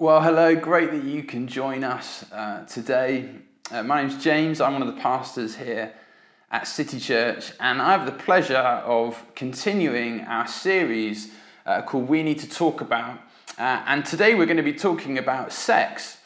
Well, hello, great that you can join us uh, today. Uh, my name's James, I'm one of the pastors here at City Church, and I have the pleasure of continuing our series uh, called We Need to Talk About. Uh, and today we're going to be talking about sex.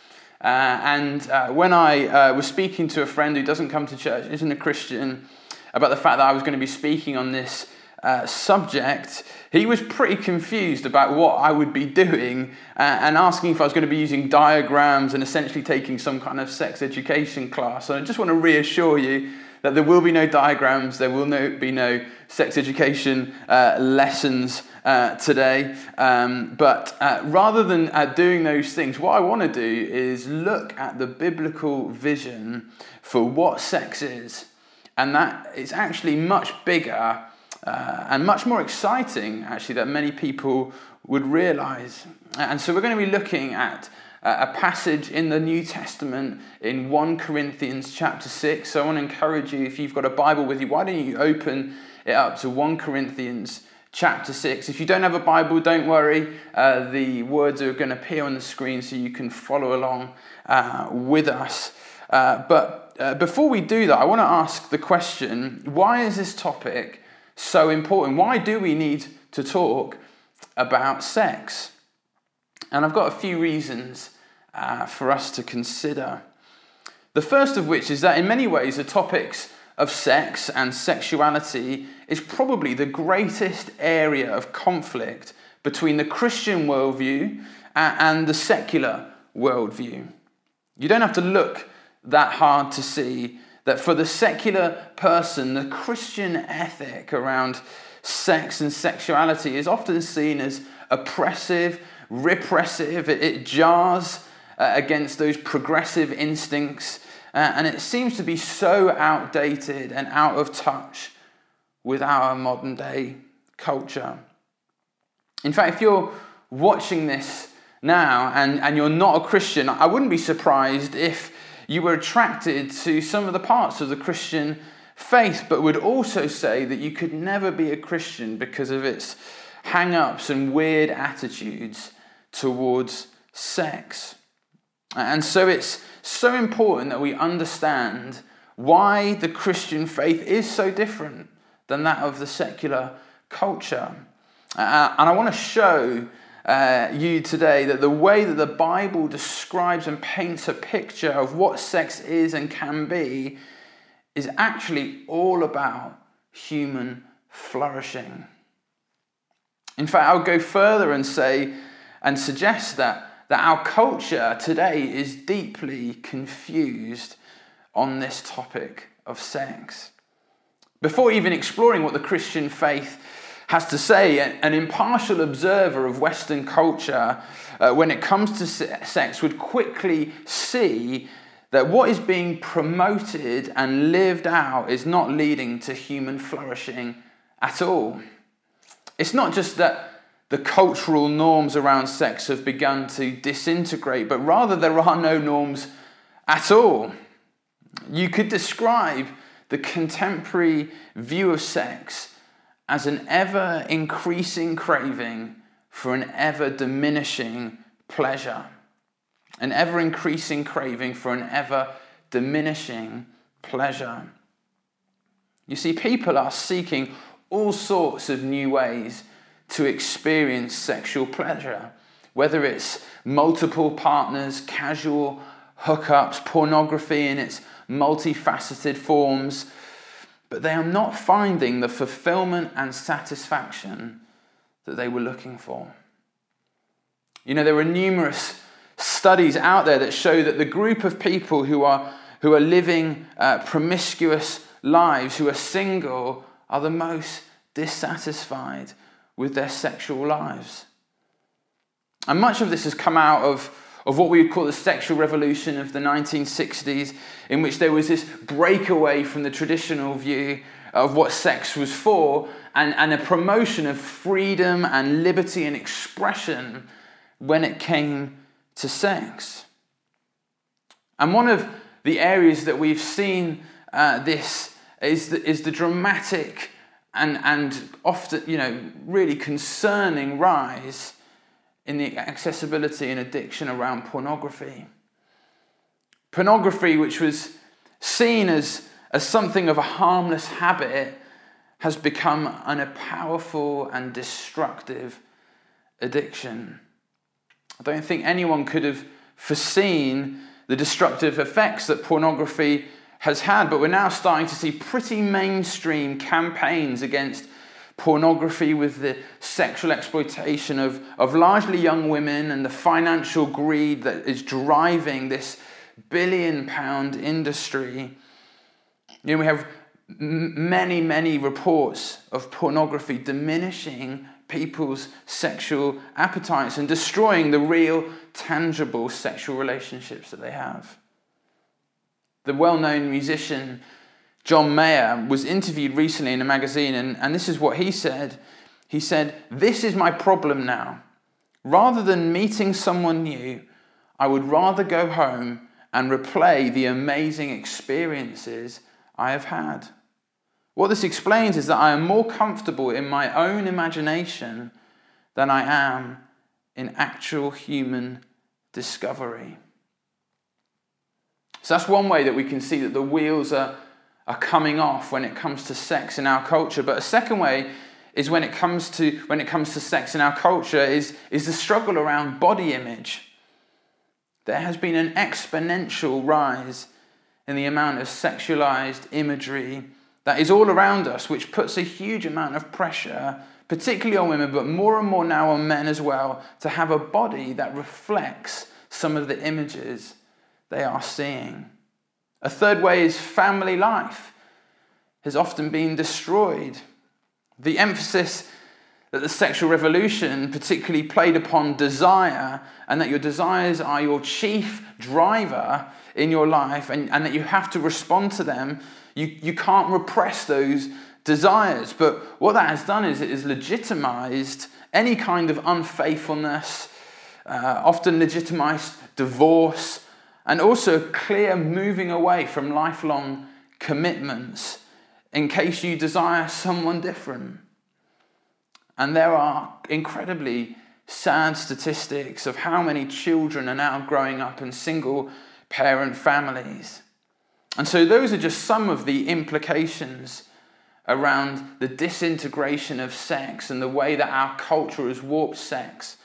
Uh, and uh, when I was speaking to a friend who doesn't come to church, isn't a Christian, about the fact that I was going to be speaking on this uh, subject, he was pretty confused about what I would be doing uh, and asking if I was going to be using diagrams and essentially taking some kind of sex education class. So I just want to reassure you that there will be no diagrams, there will no, be no sex education uh, lessons uh, today. Um, but uh, rather than uh, doing those things, what I want to do is look at the biblical vision for what sex is. And that is actually much bigger uh, and much more exciting, actually, that many people would realize. And so we're going to be looking at uh, a passage in the New Testament in 1 Corinthians chapter 6. So I want to encourage you, if you've got a Bible with you, why don't you open it up to 1 Corinthians chapter 6. If you don't have a Bible, don't worry. Uh, the words are going to appear on the screen so you can follow along uh, with us. Uh, but uh, before we do that, I want to ask the question why is this topic so important? Why do we need to talk about sex? And I've got a few reasons uh, for us to consider. The first of which is that in many ways the topics of sex and sexuality is probably the greatest area of conflict between the Christian worldview and the secular worldview. You don't have to look that hard to see that for the secular person, the Christian ethic around sex and sexuality is often seen as oppressive, repressive. It, it jars uh, against those progressive instincts, uh, and it seems to be so outdated and out of touch with our modern day culture. In fact, if you're watching this now and, and you're not a Christian, I wouldn't be surprised if you were attracted to some of the parts of the Christian faith, but would also say that you could never be a Christian because of its hang ups and weird attitudes towards sex. And so it's so important that we understand why the Christian faith is so different than that of the secular culture. Uh, and I want to show uh, you today that the way that the Bible describes and paints a picture of what sex is and can be is actually all about human flourishing. In fact, I'll go further and say and suggest that, that our culture today is deeply confused on this topic of sex. Before even exploring what the Christian faith has to say, an impartial observer of Western culture, uh, when it comes to sex, would quickly see that what is being promoted and lived out is not leading to human flourishing at all. It's not just that the cultural norms around sex have begun to disintegrate, but rather there are no norms at all. You could describe the contemporary view of sex as an ever increasing craving for an ever diminishing pleasure, an ever increasing craving for an ever diminishing pleasure. You see, people are seeking all sorts of new ways to experience sexual pleasure, whether it's multiple partners, casual hookups, pornography in its multifaceted forms but they are not finding the fulfillment and satisfaction that they were looking for. You know, there are numerous studies out there that show that the group of people who are, who are living uh, promiscuous lives, who are single, are the most dissatisfied with their sexual lives. And much of this has come out of of what we would call the sexual revolution of the 1960s, in which there was this breakaway from the traditional view of what sex was for and, and a promotion of freedom and liberty and expression when it came to sex. And one of the areas that we've seen uh, this is the, is the dramatic and, and often, you know, really concerning rise in the accessibility and addiction around pornography. Pornography, which was seen as, as something of a harmless habit, has become an, a powerful and destructive addiction. I don't think anyone could have foreseen the destructive effects that pornography has had, but we're now starting to see pretty mainstream campaigns against pornography with the sexual exploitation of, of largely young women and the financial greed that is driving this billion pound industry. You know, we have many, many reports of pornography diminishing people's sexual appetites and destroying the real, tangible sexual relationships that they have. The well known musician John Mayer was interviewed recently in a magazine, and, and this is what he said. He said, This is my problem now. Rather than meeting someone new, I would rather go home and replay the amazing experiences I have had. What this explains is that I am more comfortable in my own imagination than I am in actual human discovery. So that's one way that we can see that the wheels are, are coming off when it comes to sex in our culture. But a second way is when it comes to when it comes to sex in our culture is, is the struggle around body image. There has been an exponential rise in the amount of sexualized imagery that is all around us, which puts a huge amount of pressure, particularly on women, but more and more now on men as well, to have a body that reflects some of the images they are seeing. A third way is family life has often been destroyed. The emphasis that the sexual revolution particularly played upon desire, and that your desires are your chief driver in your life, and, and that you have to respond to them you, you can't repress those desires. But what that has done is it has legitimized any kind of unfaithfulness, uh, often legitimized divorce, and also clear moving away from lifelong commitments in case you desire someone different. And there are incredibly sad statistics of how many children are now growing up in single parent families. And so, those are just some of the implications around the disintegration of sex and the way that our culture has warped sex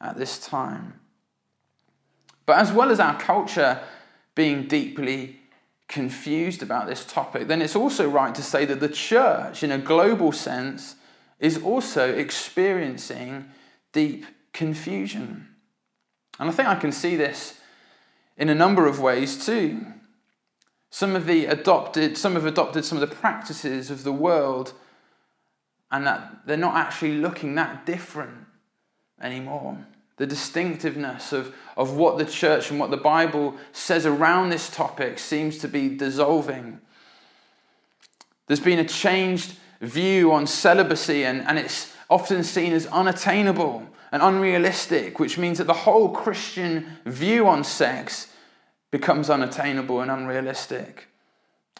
at this time. But as well as our culture being deeply confused about this topic, then it's also right to say that the church, in a global sense, is also experiencing deep confusion. And I think I can see this in a number of ways too. Some of the adopted, some have adopted some of the practices of the world, and that they're not actually looking that different anymore. The distinctiveness of, of what the church and what the Bible says around this topic seems to be dissolving. There's been a changed view on celibacy, and, and it's often seen as unattainable and unrealistic, which means that the whole Christian view on sex becomes unattainable and unrealistic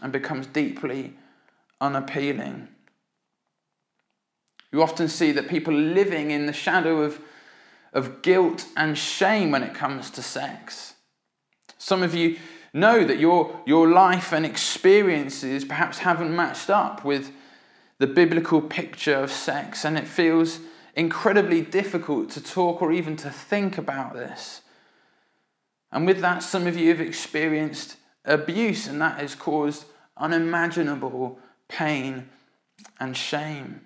and becomes deeply unappealing. You often see that people living in the shadow of, of guilt and shame when it comes to sex. Some of you know that your, your life and experiences perhaps haven't matched up with the biblical picture of sex, and it feels incredibly difficult to talk or even to think about this. And with that, some of you have experienced abuse, and that has caused unimaginable pain and shame.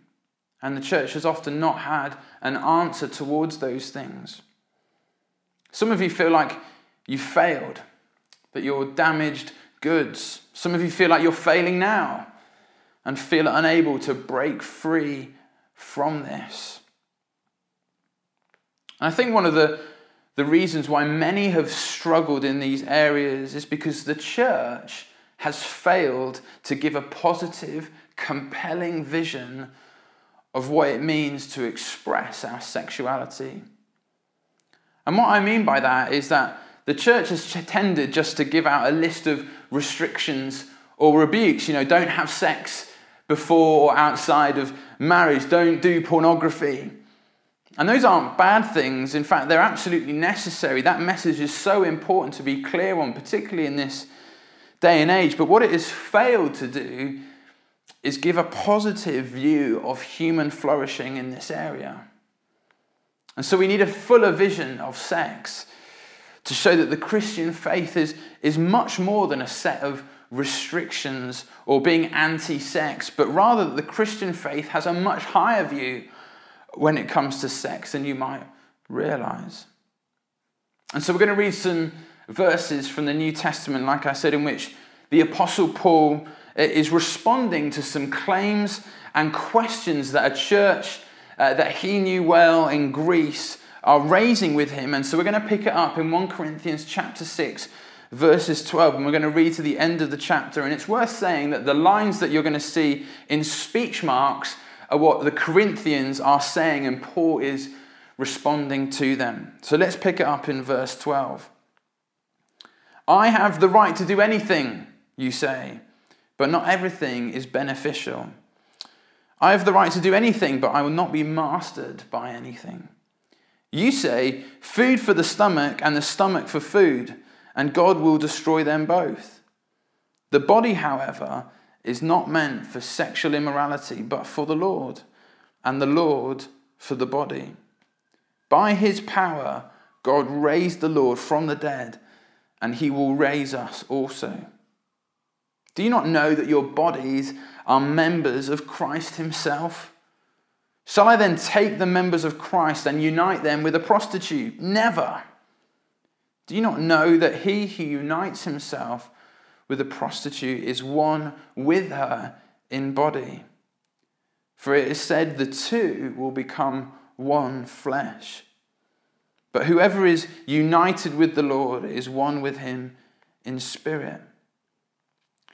And the church has often not had an answer towards those things. Some of you feel like you failed, that you're damaged goods. Some of you feel like you're failing now and feel unable to break free from this. And I think one of the the reasons why many have struggled in these areas is because the church has failed to give a positive, compelling vision of what it means to express our sexuality. And what I mean by that is that the church has tended just to give out a list of restrictions or rebukes. You know, don't have sex before or outside of marriage, don't do pornography. And those aren't bad things. In fact, they're absolutely necessary. That message is so important to be clear on, particularly in this day and age. But what it has failed to do is give a positive view of human flourishing in this area. And so we need a fuller vision of sex to show that the Christian faith is, is much more than a set of restrictions or being anti sex, but rather that the Christian faith has a much higher view when it comes to sex than you might realize. And so we're going to read some verses from the New Testament, like I said, in which the Apostle Paul is responding to some claims and questions that a church uh, that he knew well in Greece are raising with him. And so we're going to pick it up in 1 Corinthians chapter 6, verses 12, and we're going to read to the end of the chapter. And it's worth saying that the lines that you're going to see in speech marks are what the Corinthians are saying, and Paul is responding to them. So let's pick it up in verse 12. I have the right to do anything, you say, but not everything is beneficial. I have the right to do anything, but I will not be mastered by anything. You say, food for the stomach and the stomach for food, and God will destroy them both. The body, however, is not meant for sexual immorality, but for the Lord, and the Lord for the body. By his power, God raised the Lord from the dead, and he will raise us also. Do you not know that your bodies are members of Christ himself? Shall I then take the members of Christ and unite them with a prostitute? Never. Do you not know that he who unites himself with a prostitute is one with her in body? For it is said, the two will become one flesh. But whoever is united with the Lord is one with him in spirit.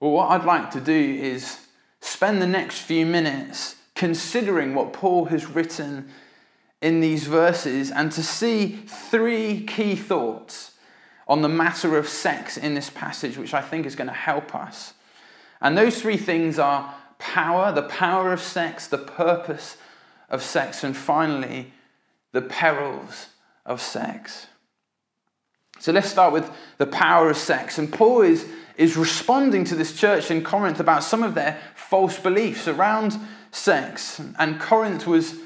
Well, what I'd like to do is spend the next few minutes considering what Paul has written in these verses and to see three key thoughts on the matter of sex in this passage, which I think is going to help us. And those three things are power, the power of sex, the purpose of sex, and finally, the perils of sex. So let's start with the power of sex. And Paul is is responding to this church in Corinth about some of their false beliefs around sex. And Corinth was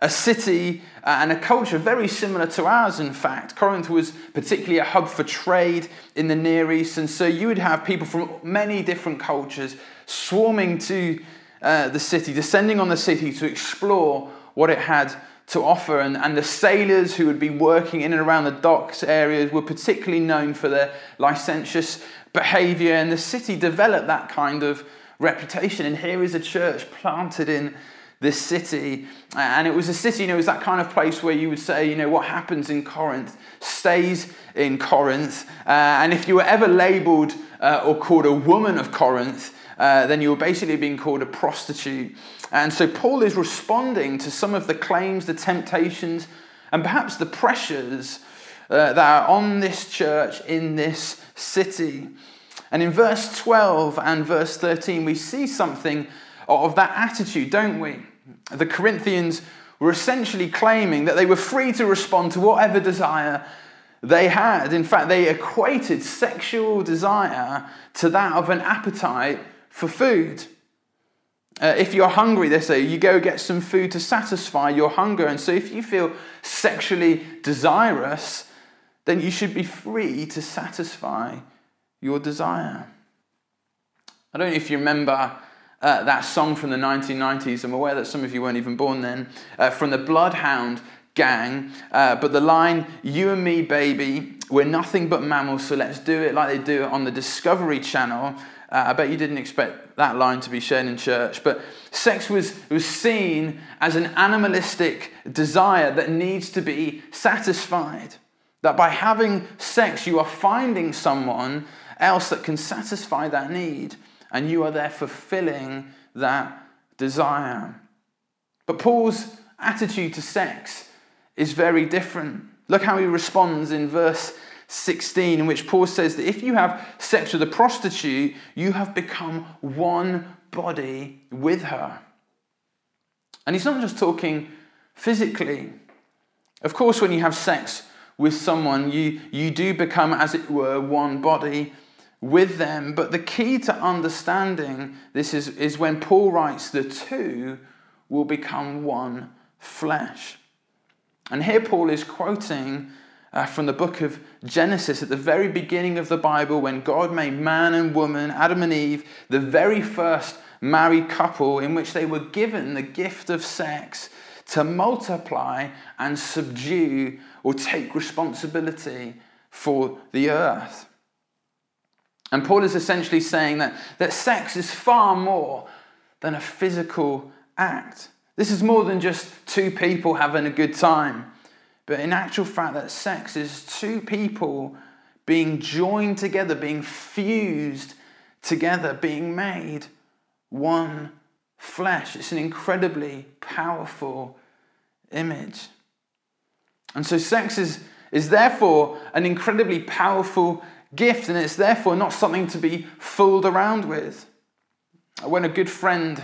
a city uh, and a culture very similar to ours, in fact. Corinth was particularly a hub for trade in the Near East, and so you would have people from many different cultures swarming to uh, the city, descending on the city to explore what it had to offer. And, and the sailors who would be working in and around the docks areas were particularly known for their licentious behavior, and the city developed that kind of reputation. And here is a church planted in this city. And it was a city, you know, it was that kind of place where you would say, you know, what happens in Corinth stays in Corinth. Uh, and if you were ever labeled uh, or called a woman of Corinth, uh, then you were basically being called a prostitute. And so Paul is responding to some of the claims, the temptations, and perhaps the pressures uh, that are on this church in this city. And in verse 12 and verse 13, we see something of that attitude, don't we? The Corinthians were essentially claiming that they were free to respond to whatever desire they had. In fact, they equated sexual desire to that of an appetite for food. Uh, if you're hungry, they say, you go get some food to satisfy your hunger. And so if you feel sexually desirous, then you should be free to satisfy your desire. I don't know if you remember uh, that song from the 1990s. I'm aware that some of you weren't even born then. Uh, from the Bloodhound Gang. Uh, but the line, You and me, baby, we're nothing but mammals, so let's do it like they do it on the Discovery Channel. Uh, I bet you didn't expect that line to be shown in church, but sex was, was seen as an animalistic desire that needs to be satisfied. That by having sex, you are finding someone else that can satisfy that need, and you are there fulfilling that desire. But Paul's attitude to sex is very different. Look how he responds in verse 16, in which Paul says that if you have sex with a prostitute, you have become one body with her. And he's not just talking physically. Of course, when you have sex with someone, you, you do become, as it were, one body with them. But the key to understanding this is, is when Paul writes, the two will become one flesh. And here Paul is quoting uh, from the book of Genesis at the very beginning of the Bible when God made man and woman, Adam and Eve, the very first married couple in which they were given the gift of sex to multiply and subdue or take responsibility for the earth. And Paul is essentially saying that, that sex is far more than a physical act. This is more than just two people having a good time. But in actual fact, that sex is two people being joined together, being fused together, being made one flesh. It's an incredibly powerful image. And so, sex is, is therefore an incredibly powerful gift, and it's therefore not something to be fooled around with. When a good friend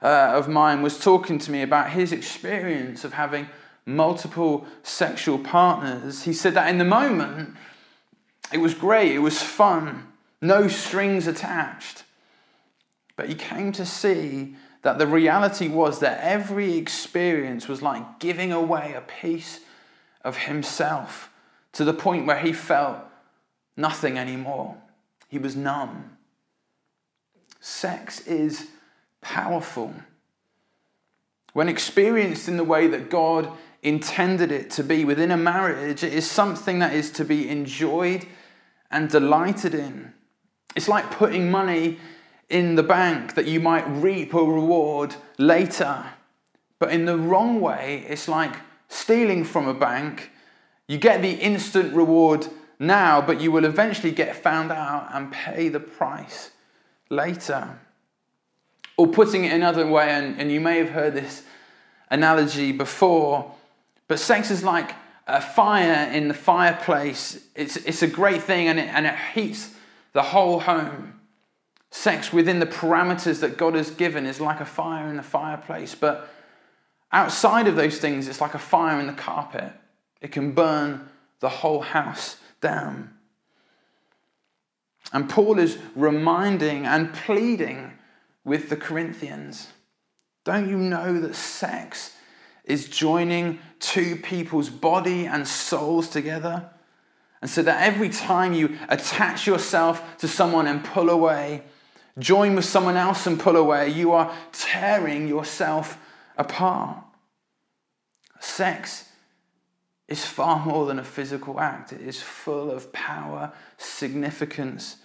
uh, of mine was talking to me about his experience of having multiple sexual partners, he said that in the moment, it was great, it was fun, no strings attached. But he came to see that the reality was that every experience was like giving away a piece of himself to the point where he felt nothing anymore. He was numb. Sex is powerful. When experienced in the way that God intended it to be within a marriage, it is something that is to be enjoyed and delighted in. It's like putting money in the bank that you might reap a reward later. But in the wrong way, it's like stealing from a bank. You get the instant reward now, but you will eventually get found out and pay the price later. Or putting it another way, and, and you may have heard this analogy before, but sex is like a fire in the fireplace. It's, it's a great thing and it, and it heats the whole home. Sex within the parameters that God has given is like a fire in the fireplace. But outside of those things, it's like a fire in the carpet. It can burn the whole house down. And Paul is reminding and pleading with the Corinthians don't you know that sex is joining two people's body and souls together. And so that every time you attach yourself to someone and pull away, join with someone else and pull away, you are tearing yourself apart. Sex is far more than a physical act, it is full of power, significance,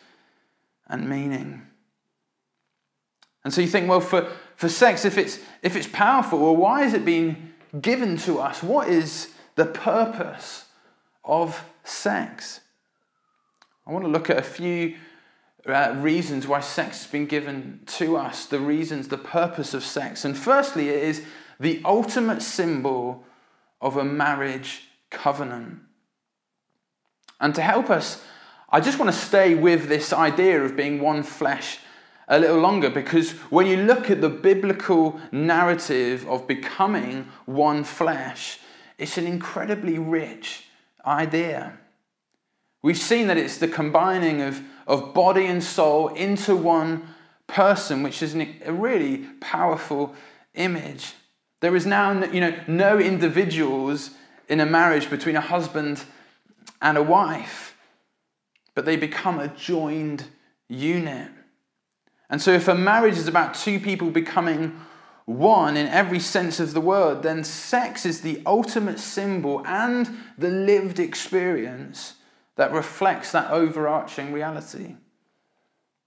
and meaning. And so you think, well, for, for sex, if it's, if it's powerful, well, why is it being given to us? What is the purpose of sex? I want to look at a few uh, reasons why sex has been given to us, the reasons, the purpose of sex. And firstly, it is the ultimate symbol of a marriage covenant. And to help us, I just want to stay with this idea of being one flesh a little longer because when you look at the biblical narrative of becoming one flesh, it's an incredibly rich idea. We've seen that it's the combining of, of body and soul into one person, which is an, a really powerful image. There is now you know, no individuals in a marriage between a husband and a wife, but they become a joined unit. And so, if a marriage is about two people becoming one in every sense of the word, then sex is the ultimate symbol and the lived experience that reflects that overarching reality.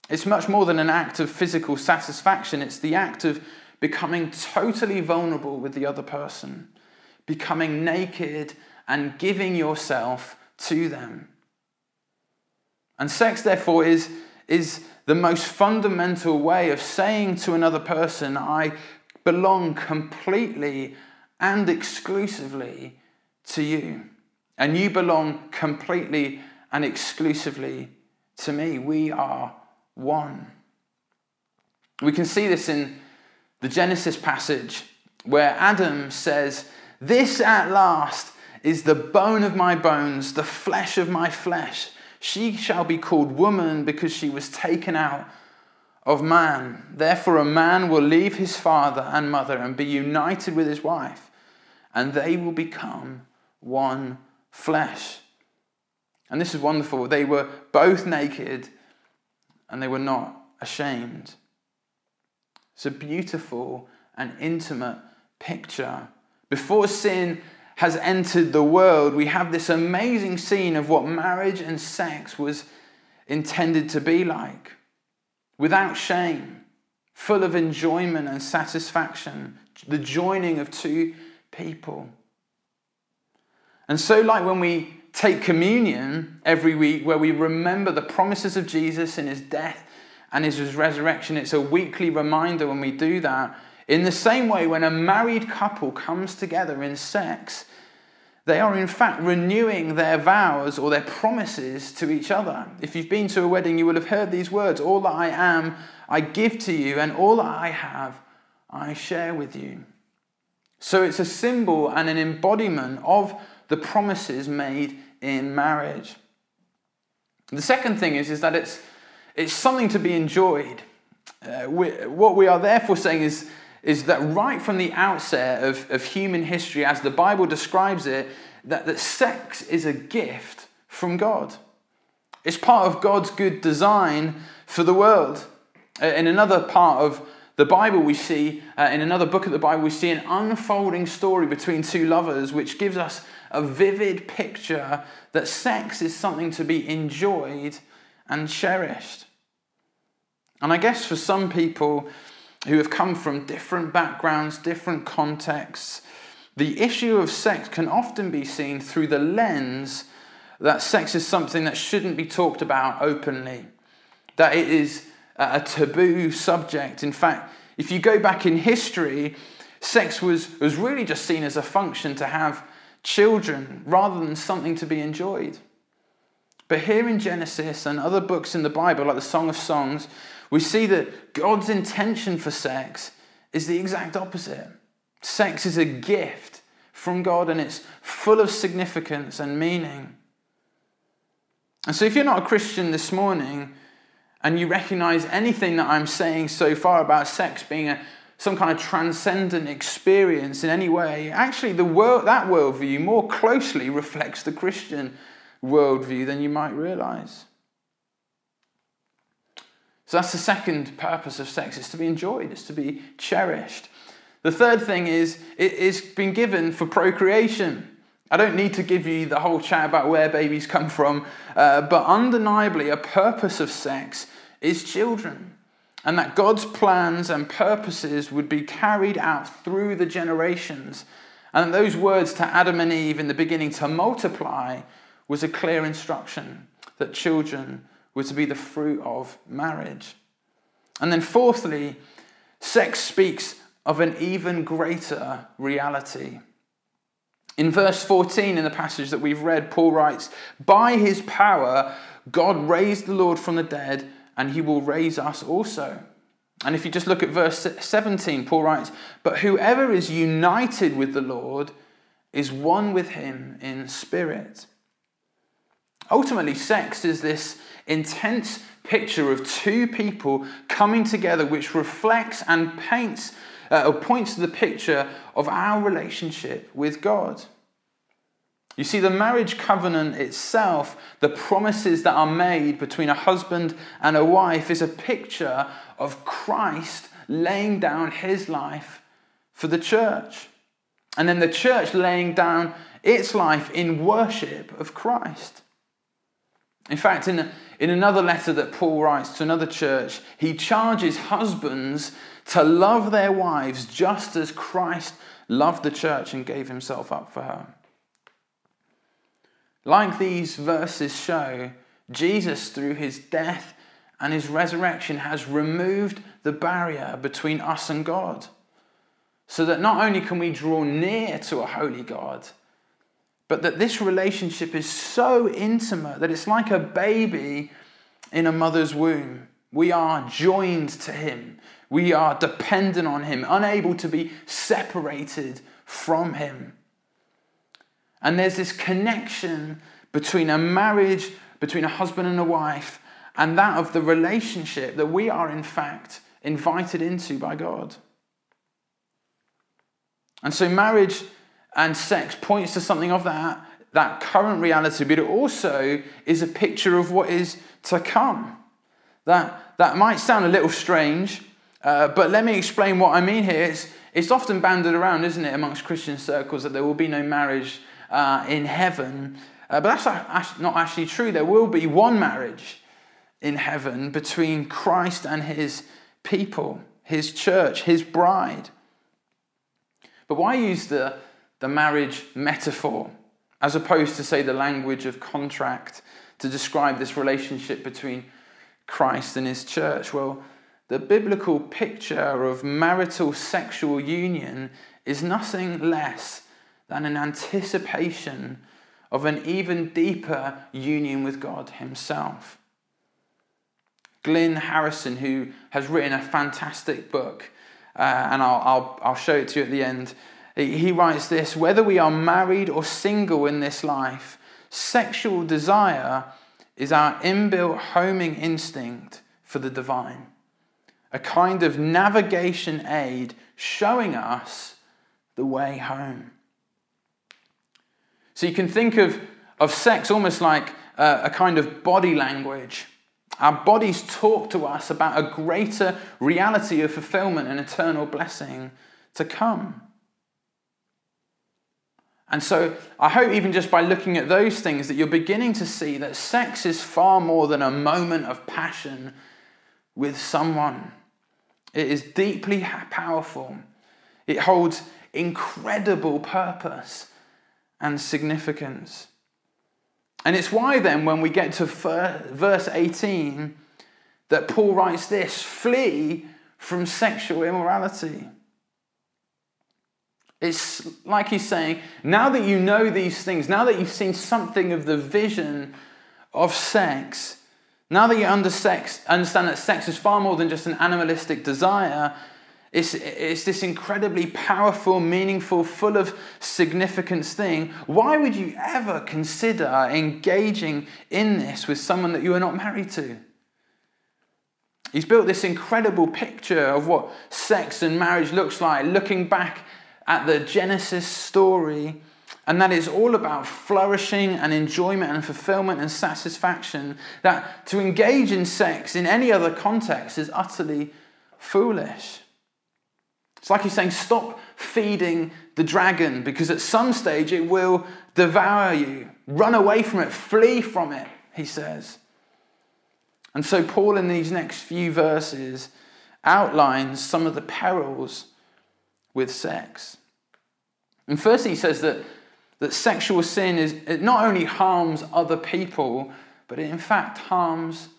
It's much more than an act of physical satisfaction, it's the act of becoming totally vulnerable with the other person, becoming naked and giving yourself to them. And sex, therefore, is, is the most fundamental way of saying to another person, I belong completely and exclusively to you. And you belong completely and exclusively to me. We are one. We can see this in the Genesis passage where Adam says, This at last is the bone of my bones, the flesh of my flesh. She shall be called woman because she was taken out of man. Therefore, a man will leave his father and mother and be united with his wife, and they will become one flesh. And this is wonderful. They were both naked and they were not ashamed. It's a beautiful and intimate picture. Before sin has entered the world, we have this amazing scene of what marriage and sex was intended to be like without shame, full of enjoyment and satisfaction, the joining of two people. And so, like when we take communion every week, where we remember the promises of Jesus in his death and his resurrection, it's a weekly reminder when we do that. In the same way, when a married couple comes together in sex, they are in fact renewing their vows or their promises to each other. If you've been to a wedding, you will have heard these words All that I am, I give to you, and all that I have, I share with you. So it's a symbol and an embodiment of the promises made in marriage. The second thing is, is that it's, it's something to be enjoyed. Uh, we, what we are therefore saying is, is that right from the outset of, of human history, as the Bible describes it, that, that sex is a gift from God. It's part of God's good design for the world. Uh, in another part of the Bible, we see, uh, in another book of the Bible, we see an unfolding story between two lovers, which gives us a vivid picture that sex is something to be enjoyed and cherished. And I guess for some people who have come from different backgrounds, different contexts, the issue of sex can often be seen through the lens that sex is something that shouldn't be talked about openly, that it is a taboo subject. In fact, if you go back in history, sex was, was really just seen as a function to have children rather than something to be enjoyed. But here in Genesis and other books in the Bible, like the Song of Songs, we see that God's intention for sex is the exact opposite. Sex is a gift from God and it's full of significance and meaning. And so, if you're not a Christian this morning and you recognize anything that I'm saying so far about sex being a some kind of transcendent experience in any way, actually, the world, that worldview more closely reflects the Christian worldview than you might realize. So that's the second purpose of sex, it's to be enjoyed, it's to be cherished. The third thing is it is been given for procreation. I don't need to give you the whole chat about where babies come from, uh, but undeniably, a purpose of sex is children and that God's plans and purposes would be carried out through the generations. And those words to Adam and Eve in the beginning to multiply was a clear instruction that children were to be the fruit of marriage. And then, fourthly, sex speaks of an even greater reality. In verse 14 in the passage that we've read, Paul writes, By his power, God raised the Lord from the dead and he will raise us also. And if you just look at verse 17, Paul writes, But whoever is united with the Lord is one with him in spirit. Ultimately, sex is this intense picture of two people coming together, which reflects and paints uh, or points to the picture of our relationship with God. You see, the marriage covenant itself, the promises that are made between a husband and a wife, is a picture of Christ laying down his life for the church. And then the church laying down its life in worship of Christ. In fact, in, in another letter that Paul writes to another church, he charges husbands to love their wives just as Christ loved the church and gave himself up for her. Like these verses show, Jesus, through his death and his resurrection, has removed the barrier between us and God. So that not only can we draw near to a holy God, but that this relationship is so intimate that it's like a baby in a mother's womb. We are joined to him. We are dependent on him, unable to be separated from him. And there's this connection between a marriage, between a husband and a wife, and that of the relationship that we are, in fact, invited into by God. And so, marriage and sex points to something of that, that current reality, but it also is a picture of what is to come. That, that might sound a little strange, uh, but let me explain what I mean here. It's, it's often banded around, isn't it, amongst Christian circles that there will be no marriage uh, in heaven. Uh, but that's not actually true. There will be one marriage in heaven between Christ and his people, his church, his bride. But why use the, the marriage metaphor as opposed to, say, the language of contract to describe this relationship between Christ and his church? Well, the biblical picture of marital sexual union is nothing less than an anticipation of an even deeper union with God Himself. Glynn Harrison, who has written a fantastic book, uh, and I'll, I'll, I'll show it to you at the end, he writes this Whether we are married or single in this life, sexual desire is our inbuilt homing instinct for the divine, a kind of navigation aid showing us the way home. So you can think of, of sex almost like a, a kind of body language. Our bodies talk to us about a greater reality of fulfillment and eternal blessing to come. And so I hope, even just by looking at those things, that you're beginning to see that sex is far more than a moment of passion with someone. It is deeply powerful, it holds incredible purpose and significance. And it's why, then, when we get to verse 18, that Paul writes this flee from sexual immorality. It's like he's saying, now that you know these things, now that you've seen something of the vision of sex, now that you understand that sex is far more than just an animalistic desire, it's, it's this incredibly powerful, meaningful, full of significance thing. Why would you ever consider engaging in this with someone that you are not married to? He's built this incredible picture of what sex and marriage looks like, looking back at the Genesis story, and that is all about flourishing and enjoyment and fulfillment and satisfaction. That to engage in sex in any other context is utterly foolish. It's like he's saying, stop feeding the dragon because at some stage it will devour you. Run away from it, flee from it, he says. And so, Paul, in these next few verses, outlines some of the perils with sex. And firstly, he says that, that sexual sin is, it not only harms other people, but it in fact harms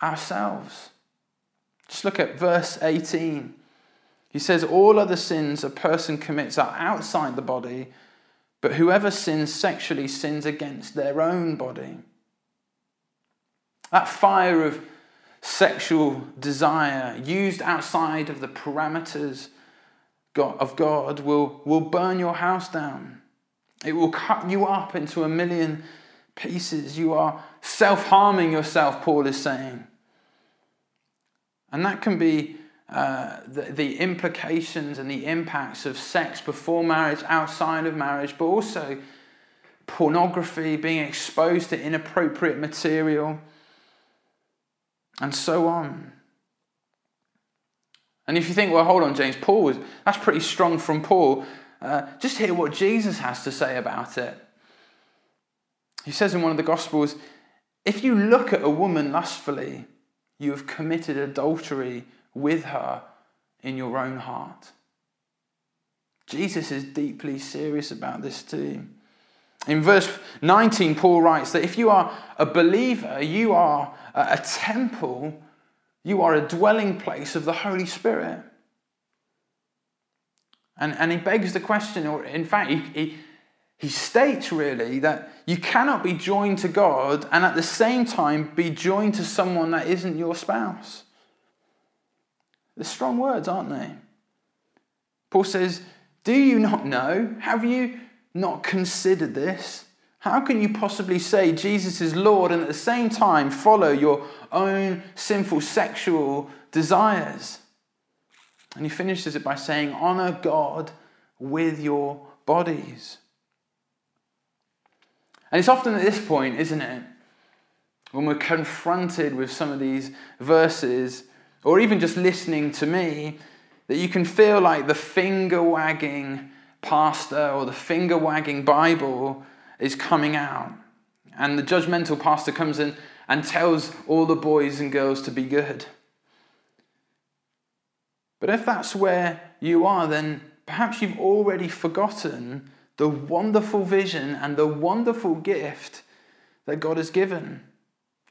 ourselves. Just look at verse 18. He says, All other sins a person commits are outside the body, but whoever sins sexually sins against their own body. That fire of sexual desire used outside of the parameters of God will, will burn your house down. It will cut you up into a million pieces. You are self harming yourself, Paul is saying. And that can be uh, the, the implications and the impacts of sex before marriage, outside of marriage, but also pornography, being exposed to inappropriate material, and so on. And if you think, well, hold on, James, Paul was, that's pretty strong from Paul, uh, just hear what Jesus has to say about it. He says in one of the Gospels, If you look at a woman lustfully, you have committed adultery with her in your own heart. Jesus is deeply serious about this too. In verse 19, Paul writes that if you are a believer, you are a temple, you are a dwelling place of the Holy Spirit. And, and he begs the question, or in fact, he, he, he states really that you cannot be joined to God and at the same time be joined to someone that isn't your spouse. They're strong words, aren't they? Paul says, Do you not know? Have you not considered this? How can you possibly say Jesus is Lord and at the same time follow your own sinful sexual desires? And he finishes it by saying, Honor God with your bodies. And it's often at this point, isn't it, when we're confronted with some of these verses, or even just listening to me, that you can feel like the finger wagging pastor or the finger wagging Bible is coming out. And the judgmental pastor comes in and tells all the boys and girls to be good. But if that's where you are, then perhaps you've already forgotten the wonderful vision and the wonderful gift that God has given.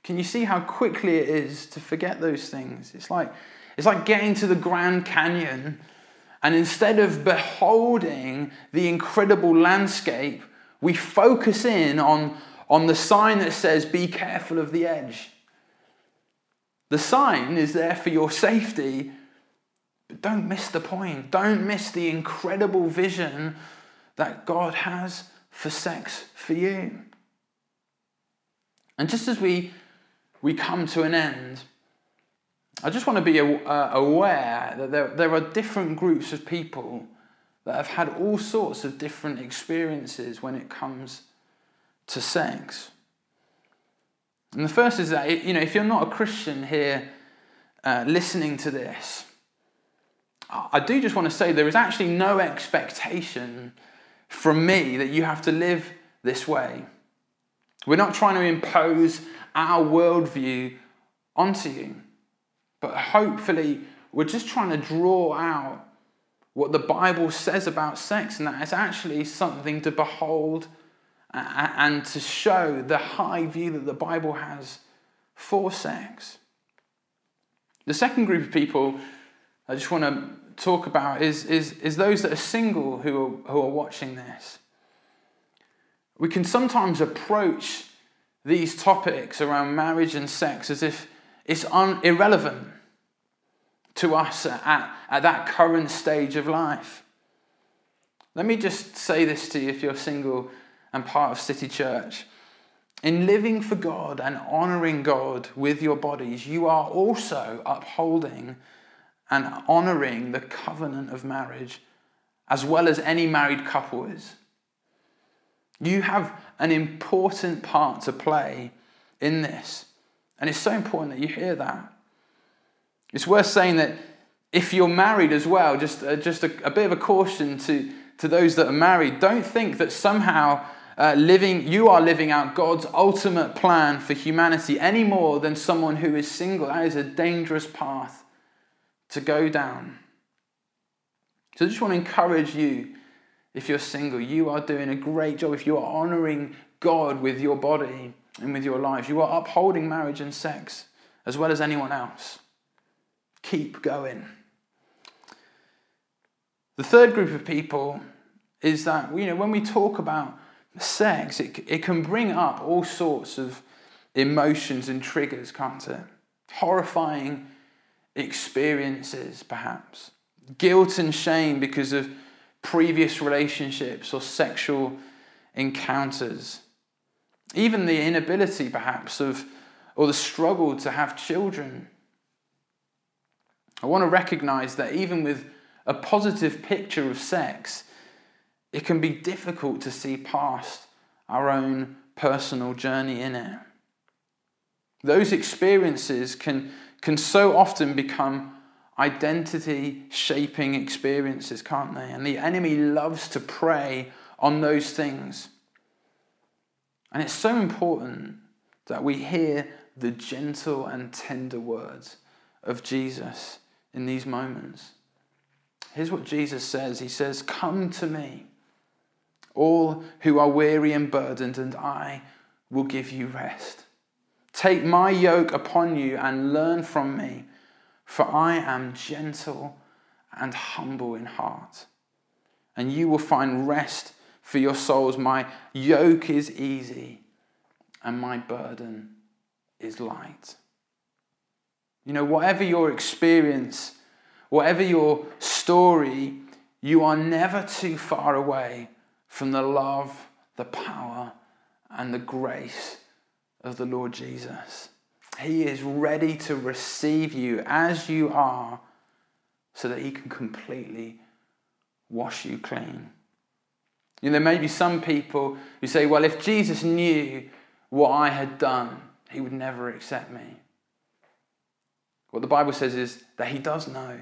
Can you see how quickly it is to forget those things? It's like, it's like getting to the Grand Canyon and instead of beholding the incredible landscape, we focus in on, on the sign that says, Be careful of the edge. The sign is there for your safety, but don't miss the point. Don't miss the incredible vision that God has for sex for you. And just as we, we come to an end, I just want to be uh, aware that there, are different groups of people that have had all sorts of different experiences when it comes to sex. And the first is that, you know, if you're not a Christian here uh, listening to this, I do just want to say there is actually no expectation from me that you have to live this way. We're not trying to impose our worldview onto you, but hopefully, we're just trying to draw out what the Bible says about sex, and that it's actually something to behold and to show the high view that the Bible has for sex. The second group of people I just want to talk about is, is, is those that are single who are, who are watching this. We can sometimes approach these topics around marriage and sex as if it's un- irrelevant to us at, at that current stage of life. Let me just say this to you if you're single and part of City Church. In living for God and honoring God with your bodies, you are also upholding and honoring the covenant of marriage as well as any married couple is. You have an important part to play in this. And it's so important that you hear that. It's worth saying that if you're married as well, just, uh, just a, a, bit of a caution to, to those that are married, don't think that somehow uh, living, you are living out God's ultimate plan for humanity any more than someone who is single. That is a dangerous path to go down. So I just want to encourage you if you're single, you are doing a great job. If you are honoring God with your body and with your life, you are upholding marriage and sex as well as anyone else. Keep going. The third group of people is that, you know, when we talk about sex, it, it can bring up all sorts of emotions and triggers, can't it? Horrifying experiences, perhaps. Guilt and shame because of previous relationships or sexual encounters. Even the inability, perhaps, of or the struggle to have children. I want to recognize that even with a positive picture of sex, it can be difficult to see past our own personal journey in it. Those experiences can can so often become identity shaping experiences, can't they? And the enemy loves to prey on those things. And it's so important that we hear the gentle and tender words of Jesus in these moments. Here's what Jesus says He says, Come to me, all who are weary and burdened, and I will give you rest. Take my yoke upon you and learn from me, for I am gentle and humble in heart, and you will find rest for your souls. My yoke is easy and my burden is light. You know, whatever your experience, whatever your story, you are never too far away from the love, the power, and the grace of the Lord Jesus. He is ready to receive you as you are so that he can completely wash you clean. You know, there may be some people who say, well, if Jesus knew what I had done, he would never accept me. What the Bible says is that he does know,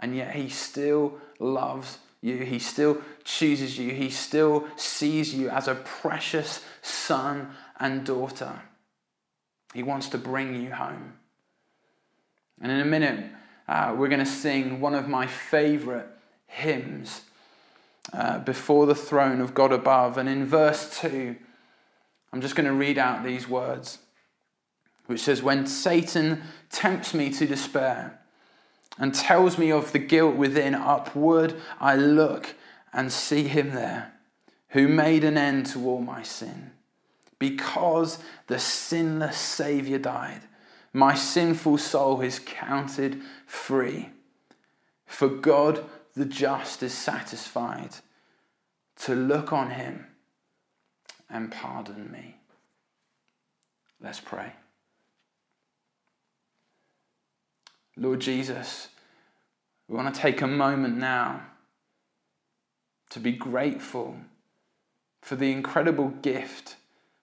and yet he still loves you. He still chooses you. He still sees you as a precious son and daughter. He wants to bring you home. And in a minute, uh, we're going to sing one of my favorite hymns uh, before the throne of God above. And in verse 2, I'm just going to read out these words, which says, When Satan tempts me to despair and tells me of the guilt within, upward I look and see him there, who made an end to all my sin. Because the sinless Saviour died, my sinful soul is counted free. For God the just is satisfied to look on him and pardon me. Let's pray. Lord Jesus, we want to take a moment now to be grateful for the incredible gift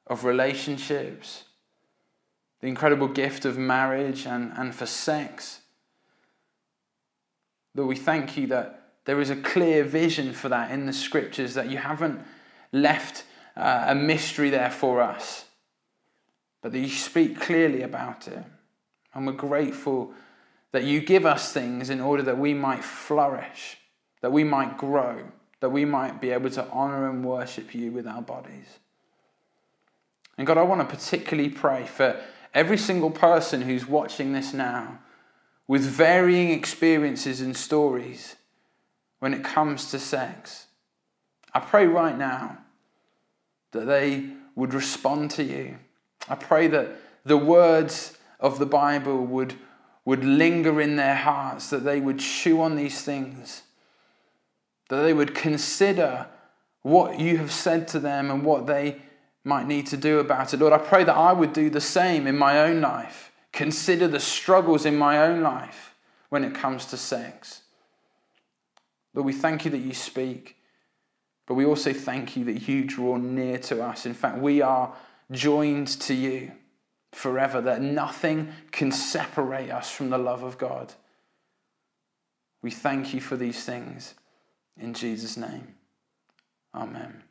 of relationships, the incredible gift of marriage and, and for sex. Lord, we thank you that there is a clear vision for that in the scriptures, that you haven't left uh, a mystery there for us, but that you speak clearly about it. And we're grateful that you give us things in order that we might flourish, that we might grow, that we might be able to honor and worship you with our bodies. And God, I want to particularly pray for every single person who's watching this now with varying experiences and stories when it comes to sex. I pray right now that they would respond to you. I pray that the words of the Bible would, would linger in their hearts, that they would chew on these things, that they would consider what you have said to them and what they might need to do about it. Lord, I pray that I would do the same in my own life, consider the struggles in my own life when it comes to sex. Lord, we thank you that you speak. But we also thank you that you draw near to us. In fact, we are joined to you forever, that nothing can separate us from the love of God. We thank you for these things. In Jesus' name, amen.